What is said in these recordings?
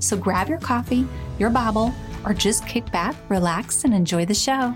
So grab your coffee, your Bible, or just kick back, relax, and enjoy the show.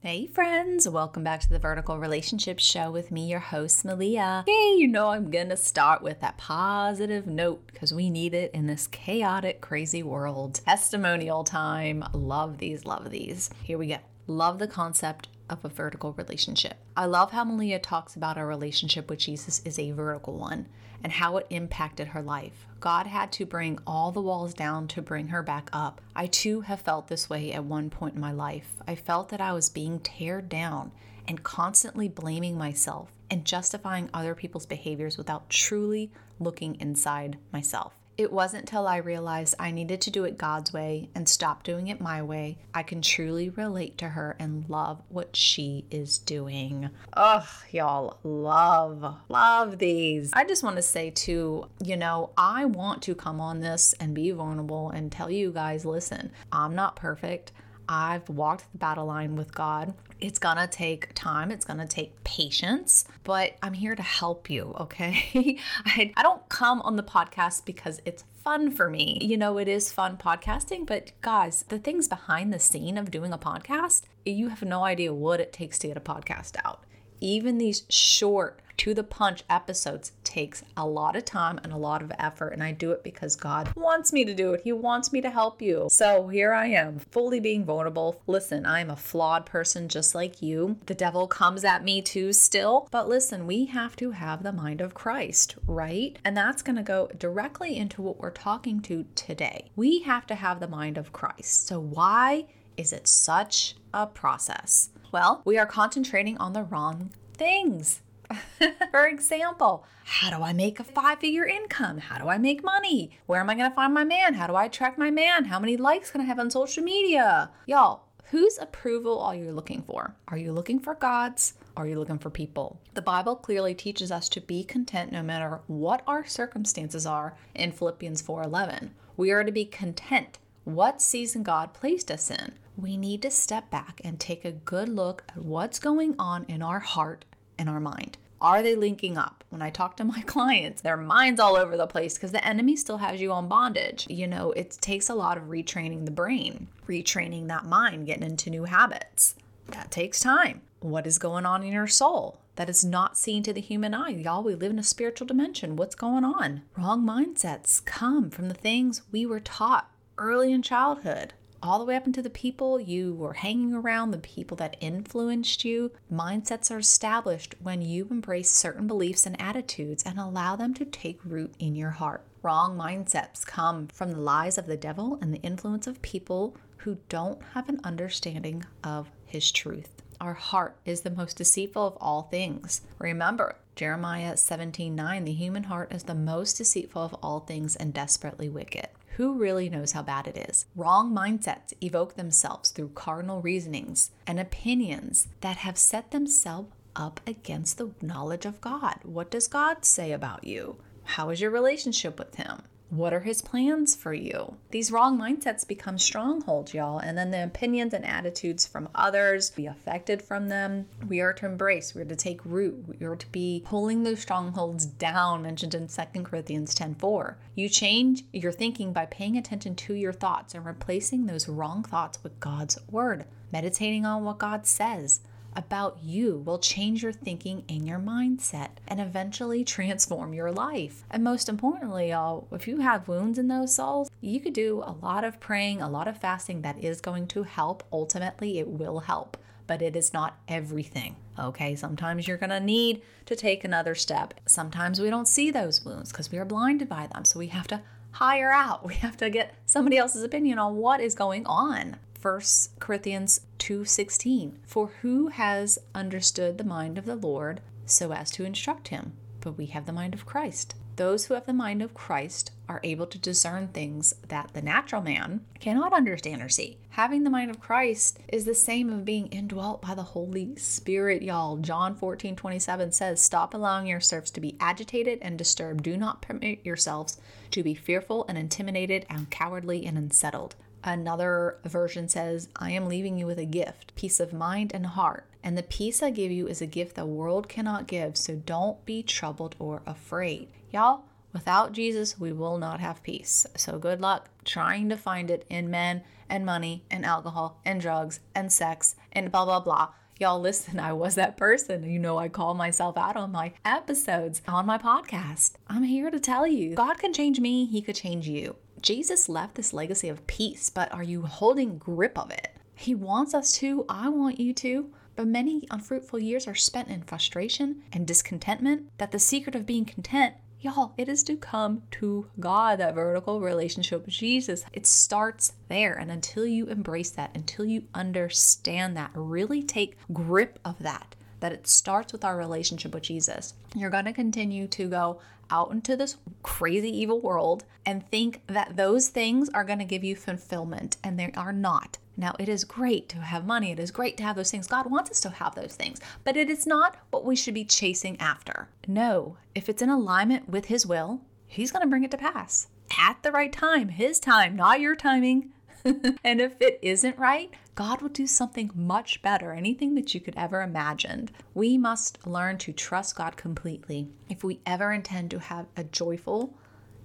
Hey, friends, welcome back to the Vertical Relationship Show with me, your host, Melia. Hey, you know, I'm gonna start with that positive note because we need it in this chaotic, crazy world. Testimonial time. Love these, love these. Here we go. Love the concept of a vertical relationship. I love how Melia talks about our relationship with Jesus is a vertical one and how it impacted her life. God had to bring all the walls down to bring her back up. I too have felt this way at one point in my life. I felt that I was being teared down and constantly blaming myself and justifying other people's behaviors without truly looking inside myself. It wasn't till I realized I needed to do it God's way and stop doing it my way, I can truly relate to her and love what she is doing. Ugh, y'all, love, love these. I just want to say, too, you know, I want to come on this and be vulnerable and tell you guys listen, I'm not perfect. I've walked the battle line with God. It's gonna take time, it's gonna take patience, but I'm here to help you, okay? I, I don't come on the podcast because it's fun for me. You know, it is fun podcasting, but guys, the things behind the scene of doing a podcast, you have no idea what it takes to get a podcast out. Even these short, to the punch episodes takes a lot of time and a lot of effort. And I do it because God wants me to do it. He wants me to help you. So here I am, fully being vulnerable. Listen, I am a flawed person just like you. The devil comes at me too still. But listen, we have to have the mind of Christ, right? And that's going to go directly into what we're talking to today. We have to have the mind of Christ. So why is it such a process? Well, we are concentrating on the wrong things. For example, how do I make a five figure income? How do I make money? Where am I going to find my man? How do I attract my man? How many likes can I have on social media? Y'all, whose approval are you looking for? Are you looking for God's? Are you looking for people? The Bible clearly teaches us to be content no matter what our circumstances are in Philippians 4:11. We are to be content what season God placed us in. We need to step back and take a good look at what's going on in our heart and our mind. Are they linking up? When I talk to my clients, their mind's all over the place because the enemy still has you on bondage. You know, it takes a lot of retraining the brain, retraining that mind, getting into new habits. That takes time. What is going on in your soul? That is not seen to the human eye. Y'all, we live in a spiritual dimension. What's going on? Wrong mindsets come from the things we were taught early in childhood all the way up into the people you were hanging around, the people that influenced you. Mindsets are established when you embrace certain beliefs and attitudes and allow them to take root in your heart. Wrong mindsets come from the lies of the devil and the influence of people who don't have an understanding of his truth. Our heart is the most deceitful of all things. Remember, Jeremiah 17 9, the human heart is the most deceitful of all things and desperately wicked. Who really knows how bad it is? Wrong mindsets evoke themselves through cardinal reasonings and opinions that have set themselves up against the knowledge of God. What does God say about you? How is your relationship with Him? What are his plans for you? These wrong mindsets become strongholds, y'all, and then the opinions and attitudes from others be affected from them. We are to embrace, we are to take root, we are to be pulling those strongholds down, mentioned in 2 Corinthians 10:4. You change your thinking by paying attention to your thoughts and replacing those wrong thoughts with God's word, meditating on what God says about you will change your thinking and your mindset and eventually transform your life. And most importantly, y'all, if you have wounds in those souls, You could do a lot of praying, a lot of fasting that is going to help. Ultimately, it will help, but it is not everything. Okay, sometimes you're to need to take another step. Sometimes we don't see those wounds because we are blinded by them. So we have to hire out. We have to get somebody else's opinion on what is going on. 1 Corinthians 2:16 For who has understood the mind of the Lord so as to instruct him but we have the mind of Christ those who have the mind of Christ are able to discern things that the natural man cannot understand or see. Having the mind of Christ is the same of being indwelt by the Holy Spirit, y'all. John 14 27 says, Stop allowing yourselves to be agitated and disturbed. Do not permit yourselves to be fearful and intimidated and cowardly and unsettled. Another version says, I am leaving you with a gift, peace of mind and heart. And the peace I give you is a gift the world cannot give, so don't be troubled or afraid. Y'all, without Jesus, we will not have peace. So good luck trying to find it in men and money and alcohol and drugs and sex and blah, blah, blah. Y'all, listen, I was that person. You know, I call myself out on my episodes on my podcast. I'm here to tell you God can change me, He could change you. Jesus left this legacy of peace, but are you holding grip of it? He wants us to. I want you to. But many unfruitful years are spent in frustration and discontentment. That the secret of being content Y'all, it is to come to God, that vertical relationship with Jesus. It starts there. And until you embrace that, until you understand that, really take grip of that, that it starts with our relationship with Jesus, you're going to continue to go out into this crazy evil world and think that those things are going to give you fulfillment, and they are not. Now, it is great to have money. It is great to have those things. God wants us to have those things, but it is not what we should be chasing after. No, if it's in alignment with His will, He's going to bring it to pass at the right time, His time, not your timing. and if it isn't right, God will do something much better, anything that you could ever imagine. We must learn to trust God completely if we ever intend to have a joyful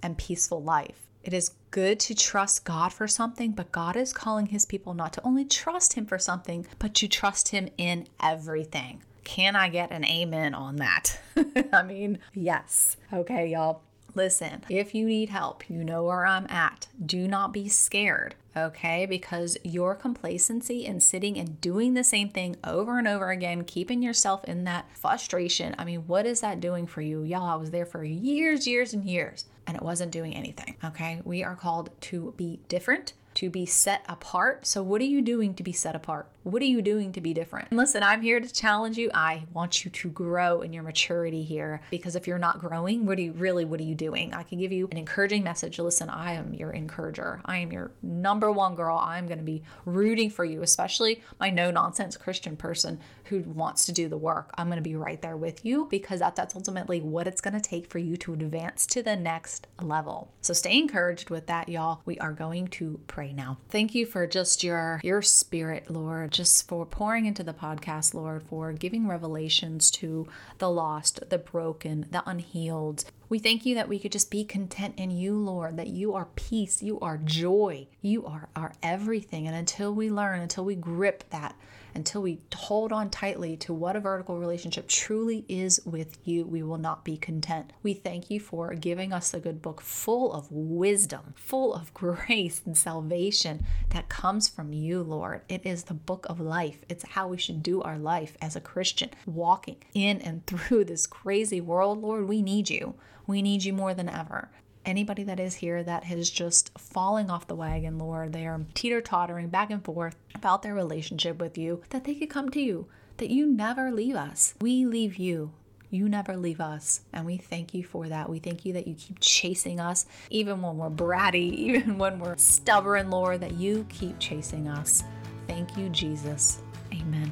and peaceful life. It is good to trust God for something, but God is calling his people not to only trust him for something, but to trust him in everything. Can I get an amen on that? I mean, yes. Okay, y'all. Listen, if you need help, you know where I'm at. Do not be scared, okay? Because your complacency and sitting and doing the same thing over and over again, keeping yourself in that frustration, I mean, what is that doing for you? Y'all, I was there for years, years, and years, and it wasn't doing anything, okay? We are called to be different to be set apart. So, what are you doing to be set apart? What are you doing to be different? And listen, I'm here to challenge you. I want you to grow in your maturity here because if you're not growing, what are you really, what are you doing? I can give you an encouraging message. Listen, I am your encourager. I am your number one girl. I'm going to be rooting for you, especially my no nonsense Christian person who wants to do the work. I'm going to be right there with you because that, that's ultimately what it's going to take for you to advance to the next level. So stay encouraged with that, y'all. We are going to pray now. Thank you for just your your spirit, Lord, just for pouring into the podcast, Lord, for giving revelations to the lost, the broken, the unhealed. We thank you that we could just be content in you, Lord, that you are peace, you are joy, you are our everything. And until we learn, until we grip that, until we hold on tightly to what a vertical relationship truly is with you, we will not be content. We thank you for giving us a good book full of wisdom, full of grace and salvation that comes from you, Lord. It is the book of life. It's how we should do our life as a Christian, walking in and through this crazy world, Lord. We need you. We need you more than ever anybody that is here that is just falling off the wagon, Lord, they are teeter tottering back and forth about their relationship with you, that they could come to you, that you never leave us. We leave you. You never leave us. And we thank you for that. We thank you that you keep chasing us, even when we're bratty, even when we're stubborn, Lord, that you keep chasing us. Thank you, Jesus. Amen.